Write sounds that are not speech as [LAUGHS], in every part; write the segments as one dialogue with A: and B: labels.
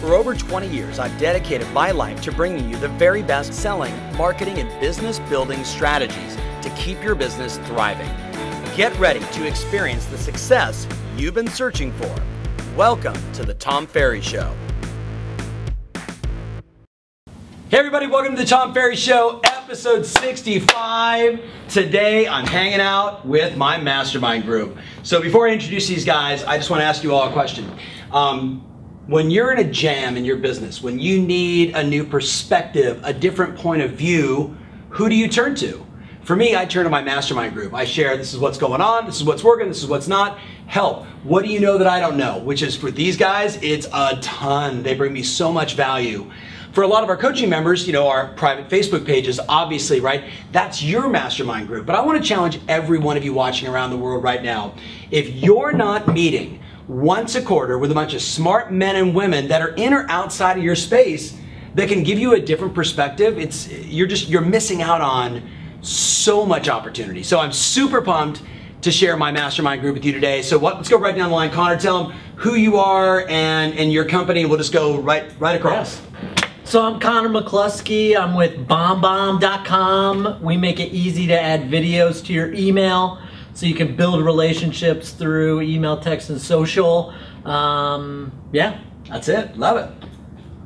A: For over 20 years, I've dedicated my life to bringing you the very best selling, marketing, and business building strategies to keep your business thriving. Get ready to experience the success you've been searching for. Welcome to the Tom Ferry Show. Hey, everybody, welcome to the Tom Ferry Show, episode 65. Today, I'm hanging out with my mastermind group. So, before I introduce these guys, I just want to ask you all a question. Um, when you're in a jam in your business, when you need a new perspective, a different point of view, who do you turn to? For me, I turn to my mastermind group. I share this is what's going on, this is what's working, this is what's not. Help. What do you know that I don't know? Which is for these guys, it's a ton. They bring me so much value. For a lot of our coaching members, you know, our private Facebook pages, obviously, right? That's your mastermind group. But I want to challenge every one of you watching around the world right now. If you're not meeting once a quarter with a bunch of smart men and women that are in or outside of your space that can give you a different perspective, it's you're just you're missing out on so much opportunity. So I'm super pumped to share my mastermind group with you today. So what, let's go right down the line. Conor, tell them who you are and, and your company, we'll just go right right across.
B: So I'm Conor McCluskey. I'm with BombBomb.com. We make it easy to add videos to your email so you can build relationships through email, text, and social. Um, yeah, that's it. Love it.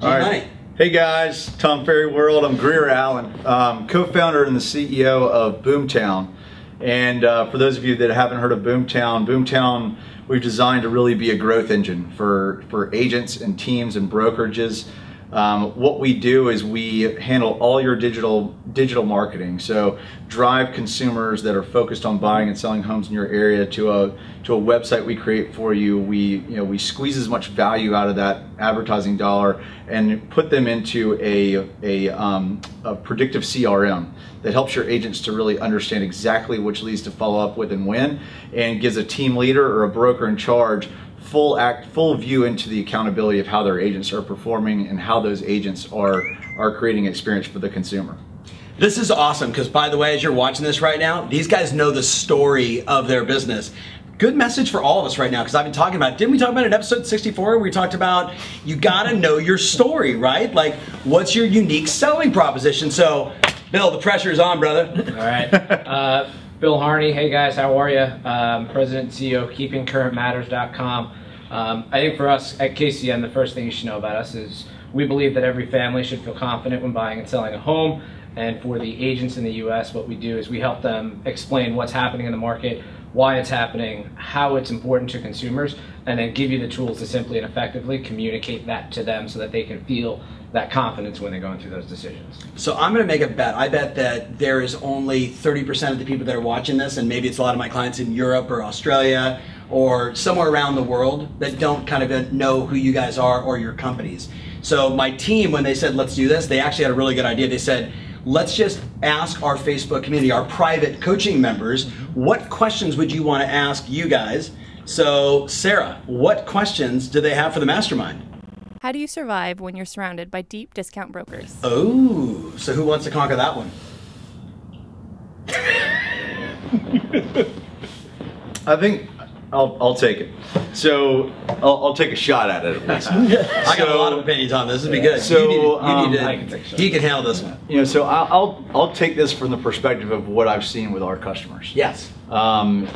C: All right. Hey guys, Tom Ferry World. I'm Grier Allen, um, co-founder and the CEO of Boomtown. And uh, for those of you that haven't heard of Boomtown, Boomtown we've designed to really be a growth engine for, for agents and teams and brokerages. Um, what we do is we handle all your digital digital marketing. So drive consumers that are focused on buying and selling homes in your area to a to a website we create for you. We you know we squeeze as much value out of that advertising dollar and put them into a a, um, a predictive CRM that helps your agents to really understand exactly which leads to follow up with and when, and gives a team leader or a broker in charge full act, full view into the accountability of how their agents are performing and how those agents are are creating experience for the consumer.
A: This is awesome because, by the way, as you're watching this right now, these guys know the story of their business. Good message for all of us right now because I've been talking about. Didn't we talk about it in episode 64? We talked about you got to know your story, right? Like, what's your unique selling proposition? So, Bill, the pressure is on, brother.
D: All right. Uh, Bill Harney. Hey guys, how are you? Um, President and CEO of KeepingCurrentMatters.com. Um, I think for us at KCM, the first thing you should know about us is we believe that every family should feel confident when buying and selling a home. And for the agents in the U.S., what we do is we help them explain what's happening in the market, why it's happening, how it's important to consumers, and then give you the tools to simply and effectively communicate that to them so that they can feel that confidence when they're going through those decisions.
A: So I'm going to make a bet. I bet that there is only 30% of the people that are watching this, and maybe it's a lot of my clients in Europe or Australia or somewhere around the world that don't kind of know who you guys are or your companies. So my team, when they said let's do this, they actually had a really good idea. They said, let's just ask our Facebook community, our private coaching members, what questions would you want to ask you guys? So Sarah, what questions do they have for the mastermind?
E: How do you survive when you're surrounded by deep discount brokers?
A: Oh, so who wants to conquer that one?
C: I think I'll, I'll take it. So I'll, I'll take a shot at it at least. [LAUGHS]
A: I got a lot of opinions on this. This would be good.
C: So,
A: you need to, you
C: um,
A: need to,
D: I can take a shot.
A: he can handle this one.
C: You know, so I'll, I'll I'll take this from the perspective of what I've seen with our customers.
A: Yes.
C: Um,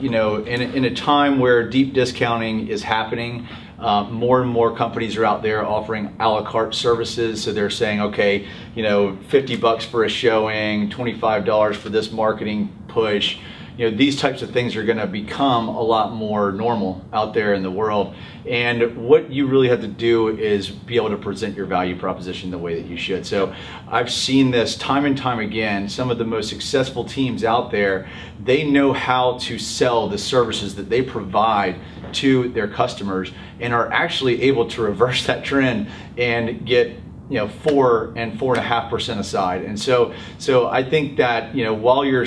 C: you know, in, a- in a time where deep discounting is happening, uh, more and more companies are out there offering a la carte services. So they're saying, okay, you know, 50 bucks for a showing, $25 for this marketing push. You know, these types of things are going to become a lot more normal out there in the world. And what you really have to do is be able to present your value proposition the way that you should. So I've seen this time and time again. Some of the most successful teams out there, they know how to sell the services that they provide to their customers and are actually able to reverse that trend and get you know four and four and a half percent aside. And so so i think that you know while you're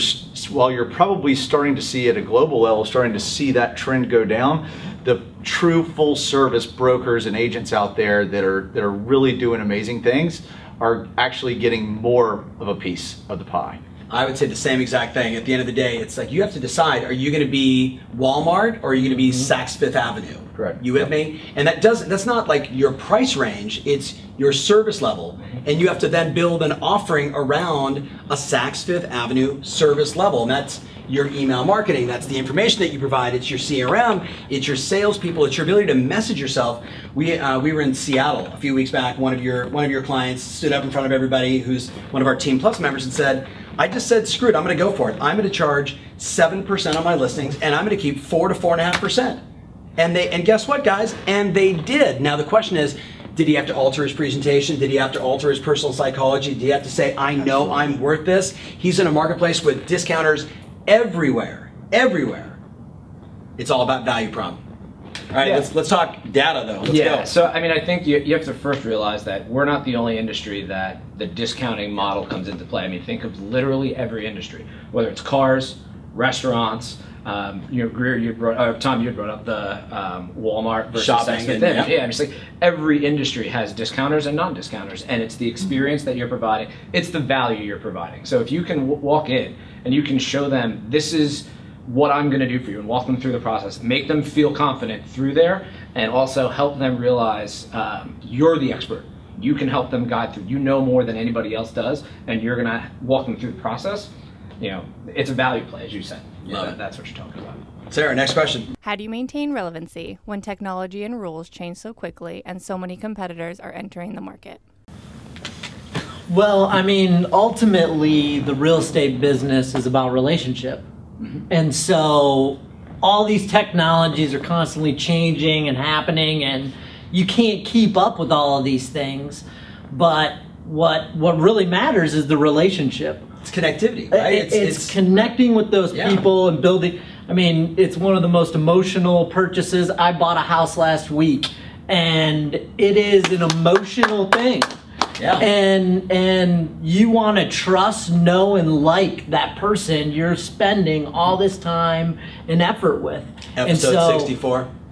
C: while you're probably starting to see at a global level starting to see that trend go down the true full service brokers and agents out there that are that are really doing amazing things are actually getting more of a piece of the pie
A: I would say the same exact thing. At the end of the day, it's like you have to decide: Are you going to be Walmart or are you going to be Saks Fifth Avenue?
C: Correct.
A: You with me? And that doesn't. That's not like your price range. It's your service level, and you have to then build an offering around a Saks Fifth Avenue service level, and that's your email marketing. That's the information that you provide. It's your CRM. It's your salespeople. It's your ability to message yourself. We uh, we were in Seattle a few weeks back. One of your one of your clients stood up in front of everybody, who's one of our Team Plus members, and said, "I just said screw it. I'm going to go for it. I'm going to charge seven percent on my listings, and I'm going to keep four to four and a half percent." And they and guess what, guys? And they did. Now the question is. Did he have to alter his presentation? Did he have to alter his personal psychology? Did he have to say, I know I'm worth this? He's in a marketplace with discounters everywhere, everywhere. It's all about value prop. All right,
D: Yeah.
A: let's let's talk data though. Let's
D: yeah.
A: go.
D: So I mean, I think you, you have to first realize that we're not the only industry that the discounting model comes into play. I mean, think of literally every industry, whether it's cars, restaurants. Um, you know, Grier, you brought, uh, Tom, you brought up the um, Walmart versus
A: Shopping and- yeah.
D: Yeah, I'm just like every industry has discounters and non-discounters, and it's the experience that you're providing. It's the value you're providing. So if you can w- walk in and you can show them this is what I'm going to do for you and walk them through the process, make them feel confident through there, and also help them realize um, you're the expert. You can help them guide through. You know more than anybody else does, and you're going to walk them through the process. You know, it's a value play, as you said. Yeah,
A: Love
D: that-
A: it.
D: that's what you're talking about.
A: Sarah, next question.
E: How do you maintain relevancy when technology and rules change so quickly and so many competitors are entering the market?
B: Well, I mean, ultimately, the real estate business is about relationship. Mm-hmm. And so all these technologies are constantly changing and happening, and you can't keep up with all of these things. But what, what really matters is the relationship.
A: It's connectivity, right?
B: It- it's, connecting with those
A: Yeah.
B: people and building. I mean, it's one of the most emotional purchases. I bought a house last week, and it is an emotional thing.
A: Yeah.
B: And and you want to trust, know, and like that person you're spending all this time and effort with.
A: episode
B: so,
A: 64. [LAUGHS]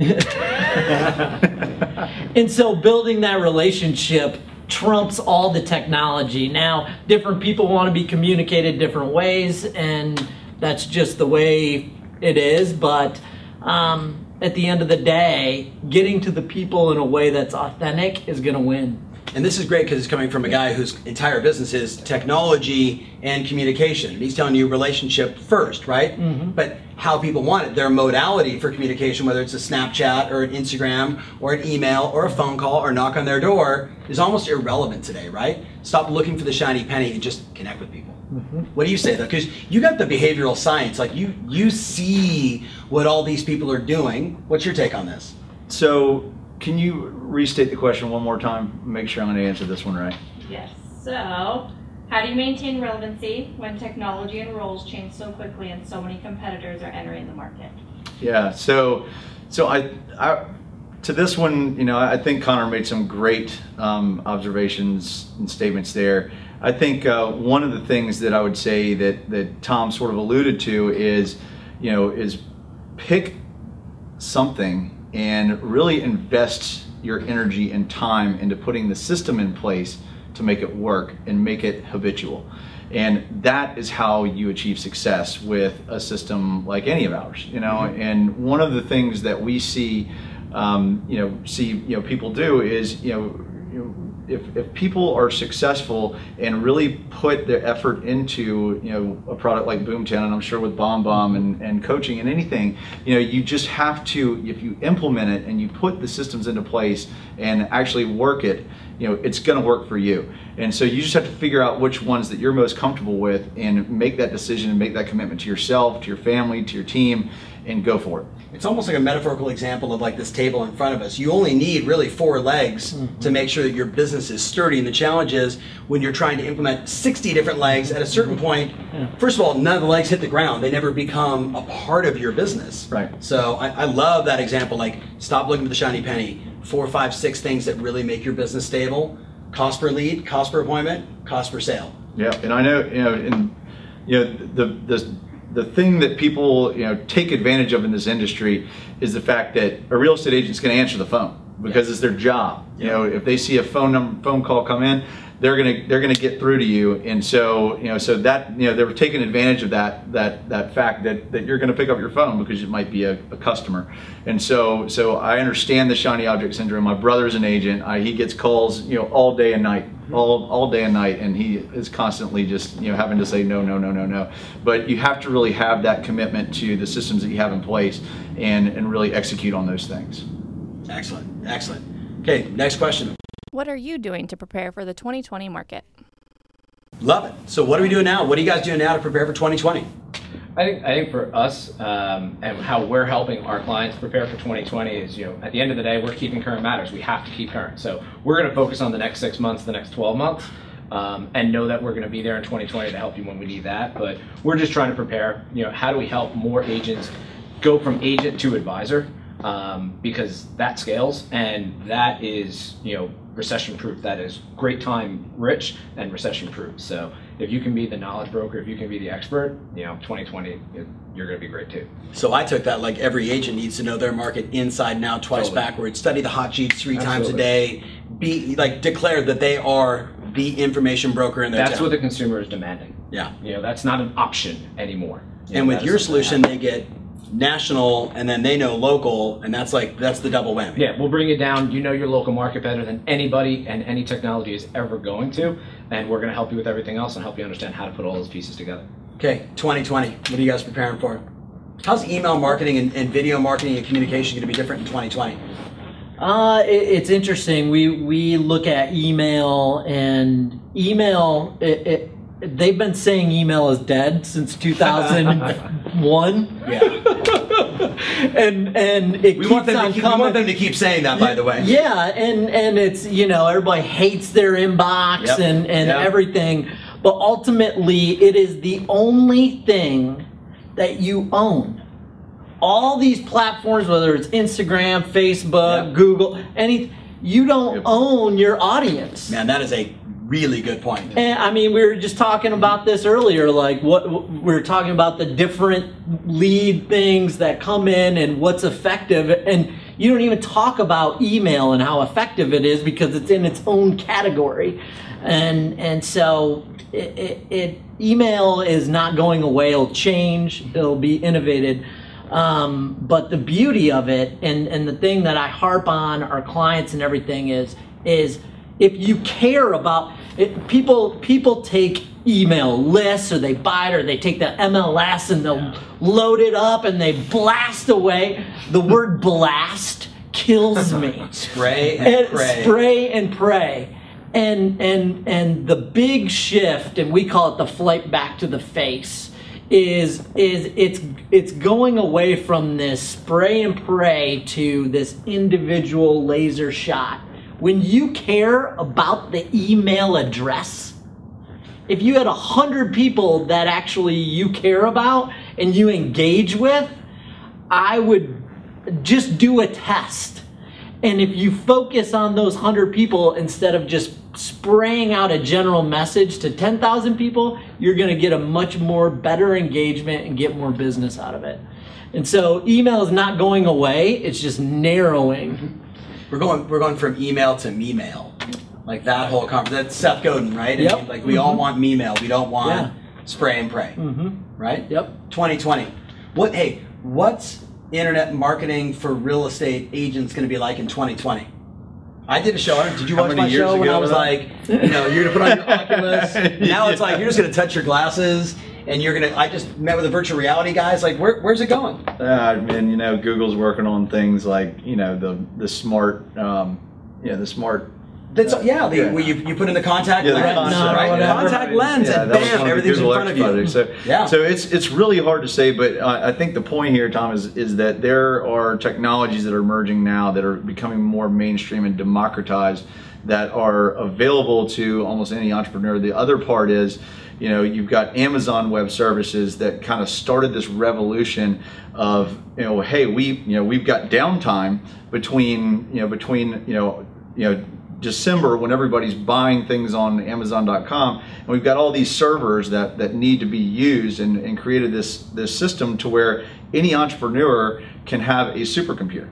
B: and so building that relationship trumps all the technology. Now, different people want to be communicated different ways, and that's just the way it is. But um, at the end of the day, getting to the people in a way that's authentic is going to win.
A: And this is great because it's coming from a guy whose entire business is technology and communication. And he's telling you relationship first, right? Mm-hmm. But how people want it, their modality for communication, whether it's a Snapchat or an Instagram or an email or a phone call or knock on their door, is almost irrelevant today, right? Stop looking for the shiny penny and just connect with people. Mm-hmm. What do you say though? Because you got the behavioral science, like you you see what all these people are doing. What's your take on this?
C: So, can you restate the question one more time? Make sure I'm going to answer this one right.
F: Yes. So, how do you maintain relevancy when technology and roles change so quickly and so many competitors are entering the market?
C: Yeah. So, so I, I to this one, you know, I think Conor made some great um, observations and statements there. I think uh, one of the things that I would say that that Tom sort of alluded to is, you know, is pick something and really invest your energy and time into putting the system in place to make it work and make it habitual. And that is how you achieve success with a system like any of ours, you know. And one of the things that we see, um, you know, see you know people do is you know, you know if, if people are successful and really put their effort into you know a product like Boomtown, and I'm sure with Bomb Bomb and, and coaching and anything, you know you just have to if you implement it and you put the systems into place and actually work it, you know it's going to work for you. And so you just have to figure out which ones that you're most comfortable with and make that decision and make that commitment to yourself, to your family, to your team, and go for it.
A: It's almost like a metaphorical example of like this table in front of us. You only need really four legs to mm-hmm. make sure that your business is sturdy. And the challenge is when you're trying to implement 60 different legs at a certain mm-hmm. point, first of all, none of the legs hit the ground. They never become a part of your business.
C: Right.
A: So I, I love that example. Like, stop looking for the shiny penny. Four, five, six things that really make your business stable. Cost per lead, cost per appointment, cost per sale.
C: Yeah, and I know you know, and you know the the the thing that people you know take advantage of in this industry is the fact that a real estate agent's going to answer the phone. because it's their job. You know, if they see a phone number, phone call come in, they're gonna they're gonna get through to you, and so you know so that you know they were taking advantage of that that that fact that that you're gonna pick up your phone because it might be a, a customer, and so so I understand the shiny object syndrome. My brother's an agent. I, he gets calls you know all day and night, mm-hmm. all all day and night, and he is constantly just you know having to say no no no no no. But you have to really have that commitment to the systems that you have in place, and and really execute on those things.
A: Excellent, excellent. Okay, next question.
E: What are you doing to prepare for the 2020 market?
A: Love it. So what are we doing now? What are you guys doing now to prepare for 2020?
D: I think, I think for us um, and how we're helping our clients prepare for 2020 is, you know, at the end of the day, we're keeping current matters. We have to keep current. So we're going to focus on the next six months, the next 12 months, um, and know that we're going to be there in 2020 to help you when we need that. But we're just trying to prepare, you know, how do we help more agents go from agent to advisor? Um, because that scales and that is, you know, recession proof. That is great time rich and recession proof. So if you can be the knowledge broker, if you can be the expert, you know, 2020, it, you're going to be great too.
A: So I took that like every agent needs to know their market inside and out, twice
D: Totally.
A: backwards, study the hot sheets three times a day, be like declare that they are the information broker in their
D: That's
A: town.
D: what the consumer is demanding.
A: yeah.
D: You know, that's not an option anymore. You
A: And
D: know,
A: with your solution, they get national, and then they know local, and that's like that's the double whammy.
D: Yeah, we'll bring it down. You know your local market better than anybody and any technology is ever going to, and we're going to help you with everything else and help you understand how to put all those pieces together.
A: Okay, 2020. What are you guys preparing for? How's email marketing and, and video marketing and communication going to be different in 2020?
B: Uh, it, it's interesting. We we look at email and email. It, it, they've been saying email is dead since [LAUGHS] 2001,
A: Yeah, [LAUGHS]
B: and and it
A: we
B: keeps
A: want them
B: on
A: to keep, we want them to keep saying that. By the way,
B: Yeah, and and it's you know everybody hates their inbox
A: Yep.
B: and and
A: Yep.
B: everything, but ultimately it is the only thing that you own. All these platforms, whether it's Instagram, Facebook,
A: Yep.
B: Google, any, you don't own your audience.
A: man, that is a really good point.
B: And I mean, we were just talking about this earlier. Like, what we were talking about the different lead things that come in and what's effective. And you don't even talk about email and how effective it is because it's in its own category. And and so it, it, it email is not going away. It'll change. It'll be innovated. Um, but the beauty of it, and and the thing that I harp on our clients and everything is is if you care about it, people people take email lists or they buy it or they take the MLS and they'll load it up and they blast away. The word blast kills me. [LAUGHS]
A: Spray and,
B: and
A: pray.
B: spray and pray. And and and the big shift, and we call it the flight back to the face, is is it's it's going away from this spray and pray to this individual laser shot. When you care about the email address, if you had a hundred people that actually you care about and you engage with, I would just do a test. And if you focus on those 100 people instead of just spraying out a general message to 10,000 people, you're going to get a much more better engagement and get more business out of it. And so email is not going away, it's just narrowing.
A: We're going we're going from email to me mail, like that whole conversation. That's Seth Godin, right?
B: Yep.
A: like we all want me mail. We don't want
B: Yeah.
A: spray and pray,
B: Mhm.
A: right?
B: Yep.
A: 2020. What? Hey, what's internet marketing for real estate agents going to be like in 2020? I did a show. Did you watch
C: many
A: my
C: years
A: show when I was
C: that?
A: like, you know, you're gonna put on your [LAUGHS] Oculus. Now it's like you're just gonna touch your glasses and you're gonna. I just met with the virtual reality guys. Like, where, where's it going?
C: Uh, and you know, Google's working on things like you know the the smart, um, yeah, the smart.
A: That's yeah. The,
C: Yeah.
A: You, you put in the contact
C: Yeah,
A: lens,
C: contact,
A: right? Contact lens,
C: Yeah,
A: and bam, everything's in front of you.
C: projects. So,
A: Yeah.
C: so it's it's really hard to say, but I, I think the point here, Tom, is is that there are technologies that are emerging now that are becoming more mainstream and democratized that are available to almost any entrepreneur. The other part is, you know, you've got Amazon Web Services that kind of started this revolution of, you know, hey, we, you know, we've got downtime between, you know, between, you know, you know. December when everybody's buying things on Amazon.com, and we've got all these servers that, that need to be used, and, and created this this system to where any entrepreneur can have a supercomputer,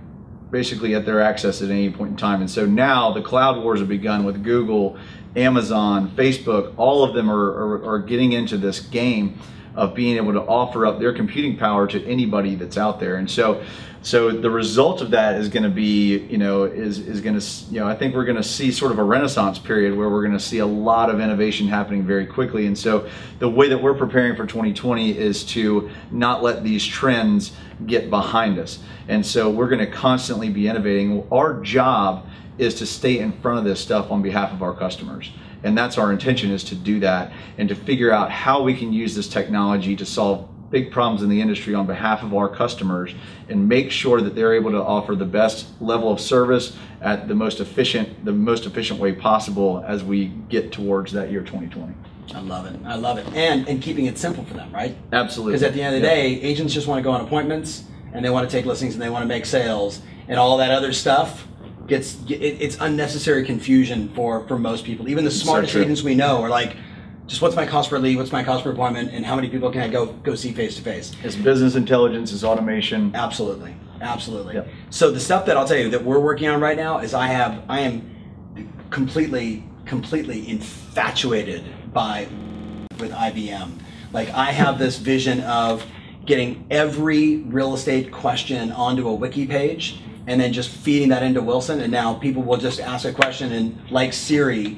C: basically at their access at any point in time. And so now the cloud wars have begun with Google, Amazon, Facebook. All of them are, are, are getting into this game of being able to offer up their computing power to anybody that's out there. And so, so the result of that is going to be, you know, is is going to, you know, I think we're going to see sort of a renaissance period where we're going to see a lot of innovation happening very quickly. And so, the way that we're preparing for 2020 is to not let these trends get behind us. And so, we're going to constantly be innovating. Our job is to stay in front of this stuff on behalf of our customers and that's our intention is to do that and to figure out how we can use this technology to solve big problems in the industry on behalf of our customers and make sure that they're able to offer the best level of service at the most efficient the most efficient way possible as we get towards that year 2020
A: I love it. I love it. And and keeping it simple for them, right?
C: absolutely
A: Because at the end of the
C: Yeah.
A: day, agents just want to go on appointments and they want to take listings and they want to make sales and all that other stuff gets it, it's unnecessary confusion for for most people. Even the smartest
C: true.
A: agents we know are like, just what's my cost per lead? What's my cost per appointment? And how many people can I go go see face to face?
C: it's business intelligence it's automation
A: Absolutely, absolutely.
C: Yep.
A: So the stuff that I'll tell you that we're working on right now is I have I am completely completely infatuated by with IBM. Like I have this vision of getting every real estate question onto a wiki page and then just feeding that into Watson and now people will just ask a question and like Siri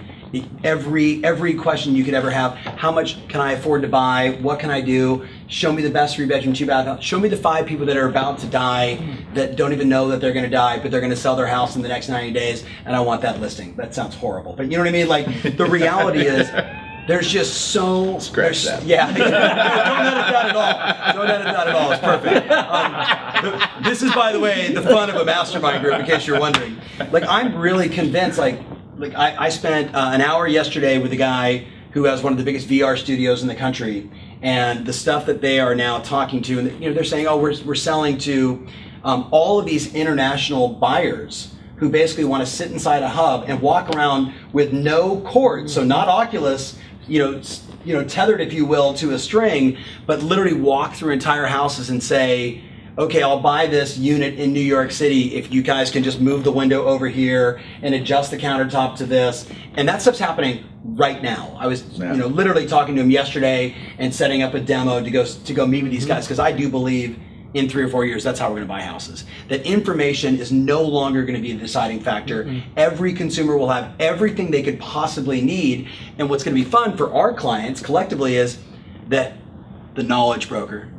A: every every question you could ever have how much can i afford to buy? What can i do? Show me the best three bedroom two bath show me the five people that are about to die that don't even know that they're going to die but they're going to sell their house in the next 90 days and i want that listing. That sounds horrible but you know what i mean? Like the reality is [LAUGHS] there's just so
C: Scratch that.
A: yeah. [LAUGHS] Don't edit that at all. Don't edit that at all. It's perfect. Um, this is by the way the fun of a mastermind group in case you're wondering. Like i'm really convinced like like I, I spent uh, an hour yesterday with a guy who has one of the biggest VR studios in the country, and the stuff that they are now talking to, and you know, they're saying, oh, we're, we're selling to um, all of these international buyers who basically want to sit inside a hub and walk around with no cord, so not Oculus, you know, you know, tethered, if you will, to a string, but literally walk through entire houses and say, okay, I'll buy this unit in New York City if you guys can just move the window over here and adjust the countertop to this. And that stuff's happening right now. I was,
C: Yeah.
A: you know, literally talking to him yesterday and setting up a demo to go to go meet with these guys because I do believe in three or four years that's how we're going to buy houses. That information is no longer going to be the deciding factor. Mm-hmm. Every consumer will have everything they could possibly need. And what's going to be fun for our clients collectively is that the knowledge broker,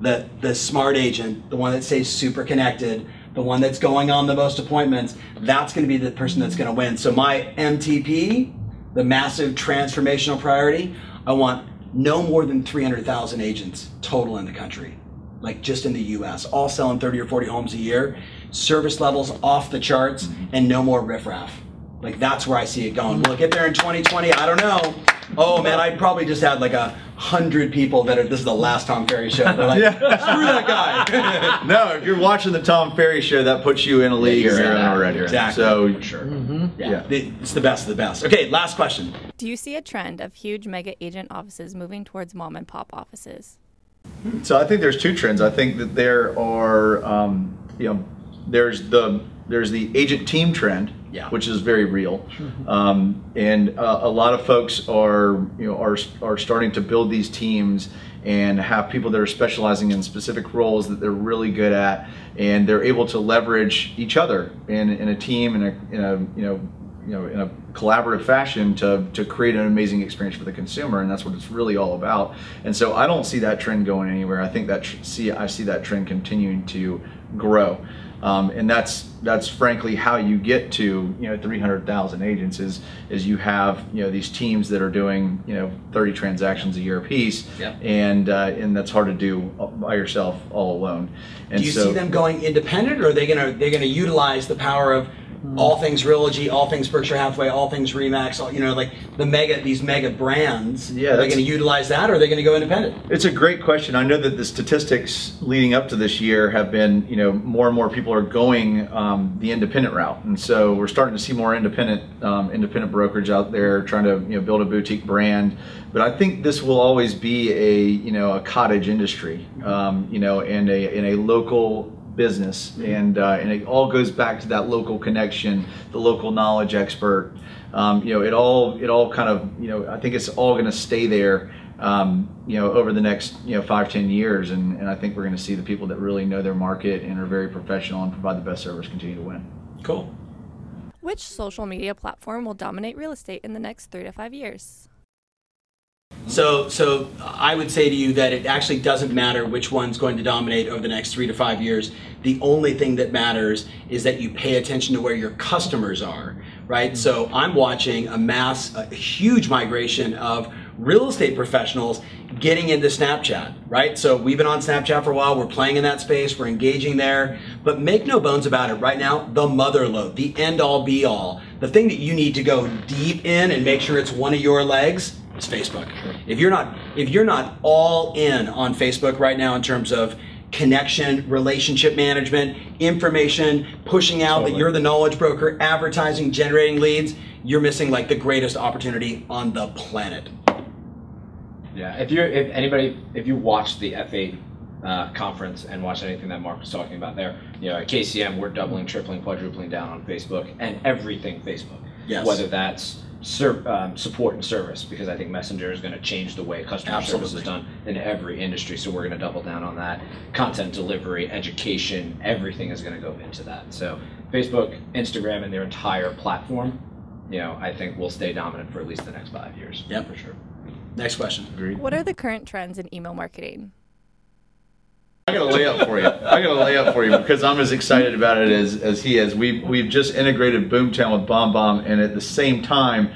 A: the the smart agent, the one that stays super connected, the one that's going on the most appointments, that's going to be the person that's going to win. So my MTP, the massive transformational priority, I want no more than 300,000 agents total in the country. Like just in the US, all selling 30 or 40 homes a year, service levels off the charts and no more riffraff. Like that's where I see it going. Will it get there in 2020? I don't know. Oh man, I probably just had like a hundred people that are. This is the last Tom Ferry show. They're like, [LAUGHS] screw that guy. [LAUGHS]
C: no if you're watching the tom ferry show that puts you in a league
A: you're
C: you're
A: in
C: in already
A: Exactly.
C: so
A: sure.
B: Mm-hmm.
A: Yeah,
C: Yeah.
A: it's the best of the best. Okay, last question.
E: Do you see a trend of huge mega agent offices moving towards mom and pop offices?
C: So I think there's two trends. I think that there are, um, you know, there's the there's the agent team trend,
A: Yeah.
C: which is very real, um, and uh, a lot of folks are you know are are starting to build these teams and have people that are specializing in specific roles that they're really good at, and they're able to leverage each other in, in a team and a, in a you know you know in a collaborative fashion to to create an amazing experience for the consumer and that's what it's really all about. And so I don't see that trend going anywhere. I think that tr- see I see that trend continuing to grow. Um, and that's that's frankly how you get to you know 300,000 agents is is you have you know these teams that are doing you know 30 transactions a year apiece.
A: Yep.
C: and uh, and that's hard to do by yourself all alone. And
A: Do you
C: so
A: see them going independent, or are they gonna they're gonna utilize the power of all things Realogy, all things Berkshire Hathaway, all things Remax, all, you know, like the mega these mega brands?
C: Yeah,
A: are they
C: that's-
A: going to utilize that, or are they going to go independent?
C: It's a great question. I know that the statistics leading up to this year have been, you know, more and more people are going um, the independent route, and so we're starting to see more independent um, independent brokerage out there trying to, you know, build a boutique brand. But I think this will always be a, you know, a cottage industry, um, you know, and a in a local business, and uh, and it all goes back to that local connection, the local knowledge expert. Um, you know, it all it all kind of you know I think it's all going to stay there. Um, you know, over the next you know five ten years, and, and I think we're going to see the people that really know their market and are very professional and provide the best service continue to win.
A: Cool.
E: Which social media platform will dominate real estate in the next three to five years?
A: So, so I would say to you that it actually doesn't matter which one's going to dominate over the next three to five years. The only thing that matters is that you pay attention to where your customers are, right? Mm-hmm. So I'm watching a mass, a huge migration of real estate professionals getting into Snapchat, right? So we've been on Snapchat for a while. We're playing in that space. We're engaging there. But make no bones about it. Right now, the mother lode, the end all be all, the thing that you need to go deep in and make sure it's one of your legs is Facebook. If you're not if you're not all in on Facebook right now in terms of connection, relationship management, information, pushing out that you're the knowledge broker, advertising, generating leads, you're missing like the greatest opportunity on the planet.
D: Yeah, if you're if anybody if you watched the F8 uh, conference and watched anything that Mark was talking about there, you know at KCM we're doubling, tripling, quadrupling down on Facebook and everything Facebook.
A: Yes.
D: Whether that's ser- um, support and service, because I think Messenger is going to change the way customer service is done in every industry. So we're going to double down on that. Content delivery, education, everything is going to go into that. So Facebook, Instagram, and their entire platform, you know, I think will stay dominant for at least the next five years.
A: Yeah,
D: for sure.
A: Next question.
C: Agreed.
E: What are the current trends in email marketing?
C: I got a layup for you. I got a layup for you because I'm as excited about it as, as he is. We've, we've just integrated Boomtown with BombBomb, and at the same time,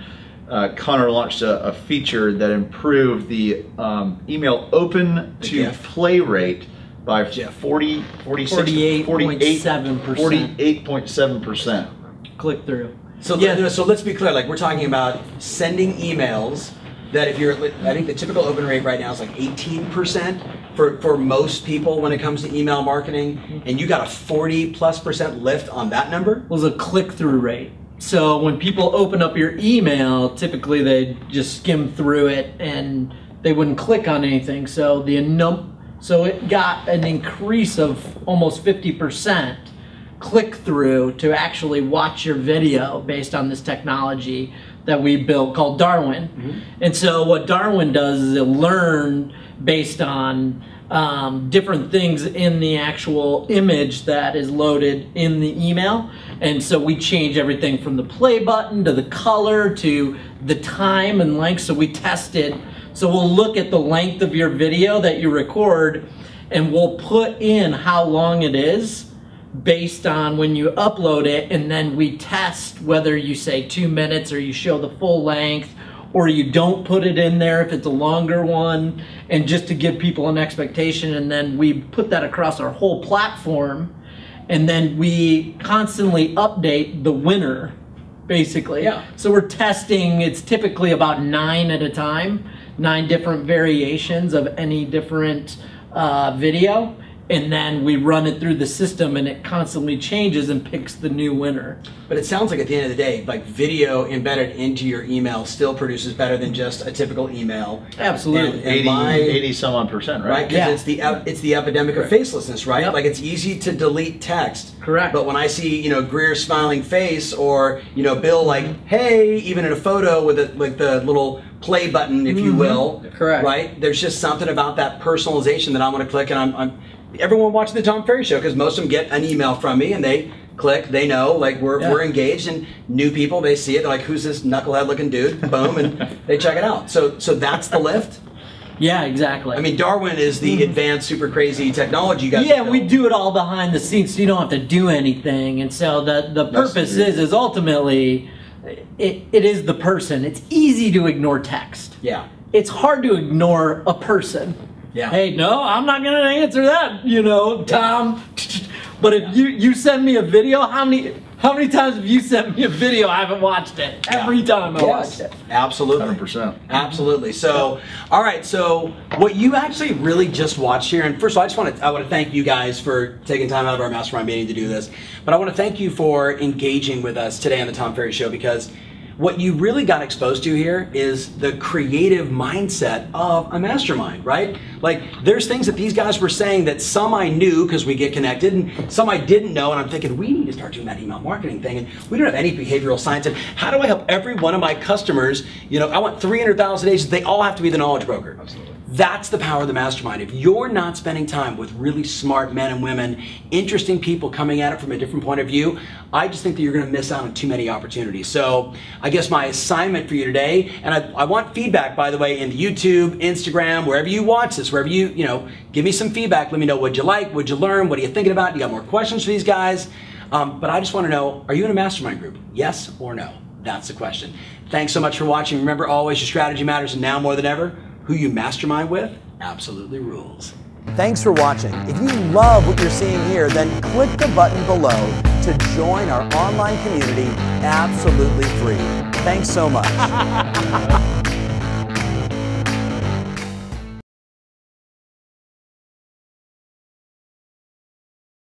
C: uh, Conor launched a, a feature that improved the um, email open to
A: GIF.
C: play rate by
A: GIF.
C: 40,
B: 48.7%.
C: 48.7%.
B: Click through.
A: So
B: Yeah.
A: so let's be clear. Like we're talking about sending emails that if you're, I think the typical open rate right now is like 18% for for most people when it comes to email marketing, and you got a 40 plus percent lift on that number.
B: was a click through rate. So when people open up your email, typically they just skim through it and they wouldn't click on anything. So the num so it got an increase of almost 50% click through to actually watch your video based on this technology that we built called Darwin. Mm-hmm. And so what Darwin does is it learn based on um, different things in the actual image that is loaded in the email. And so we change everything from the play button to the color to the time and length. So we tested. So we'll look at the length of your video that you record and we'll put in how long it is based on when you upload it and then we test whether you say two minutes or you show the full length or you don't put it in there if it's a longer one and just to give people an expectation and then we put that across our whole platform and then we constantly update the winner basically
A: Yeah.
B: so we're testing it's typically about nine at a time nine different variations of any different uh, video and then we run it through the system and it constantly changes and picks the new winner
A: But it sounds like at the end of the day, like video embedded into your email still produces better than just a typical email.
B: Absolutely.
A: And, and
C: 80,
A: my-
C: 80 some odd percent,
A: right?
C: right?
A: Because
B: Yeah.
A: it's the it's the epidemic of facelessness, right?
B: Yep.
A: Like it's easy to delete text.
B: Correct.
A: But when I see you know Grier's smiling face, or you know Bill like hey, even in a photo with it like the little play button, if you will.
B: Mm-hmm. Correct.
A: Right. There's just something about that personalization that I want to click, and I'm, I'm everyone watching the Tom Ferry show because most of them get an email from me and they click, they know like we're
B: Yeah.
A: we're engaged, and new people they see it, they're like who's this knucklehead looking dude? Boom, and they check it out. So so that's the lift.
B: yeah exactly
A: I mean, Darwin is the mm-hmm. advanced, super crazy technology you guys.
B: yeah we do it all behind the scenes so you don't have to do anything and so the, the
C: That's
B: purpose is is ultimately it, it is the person it's easy to ignore text
A: Yeah.
B: it's hard to ignore a person
A: Yeah.
B: hey no i'm not gonna answer that you know tom but if you you send me a video how many how many times have you sent me a video i haven't watched it every time i watched it
A: Absolutely.
C: 100%.
A: Absolutely. So, all right. So, what you actually really just watched here, and first of all, I just want to I want to thank you guys for taking time out of our mastermind meeting to do this. But I want to thank you for engaging with us today on the Tom Ferry Show because what you really got exposed to here is the creative mindset of a mastermind, right? Like, there's things that these guys were saying that some I knew because we get connected, and some I didn't know. And I'm thinking, we need to start doing that email marketing thing. And we don't have any behavioral science. And how do I help every one of my customers? You know, I want 300,000 agents. They all have to be the knowledge broker.
C: Absolutely.
A: That's the power of the mastermind. If you're not spending time with really smart men and women, interesting people coming at it from a different point of view, I just think that you're going to miss out on too many opportunities. So, I guess my assignment for you today, and I, I want feedback, by the way, in the YouTube, Instagram, wherever you watch this, wherever you, you know, give me some feedback. Let me know what you like, what you learn, what are you thinking about? You got more questions for these guys? Um, but I just want to know, are you in a mastermind group? Yes or no? That's the question. Thanks so much for watching. Remember, always your strategy matters, and now more than ever, who you mastermind with absolutely rules. Thanks for watching. If you love what you're seeing here, then click the button below to join our online community absolutely free. Thanks so much. [LAUGHS]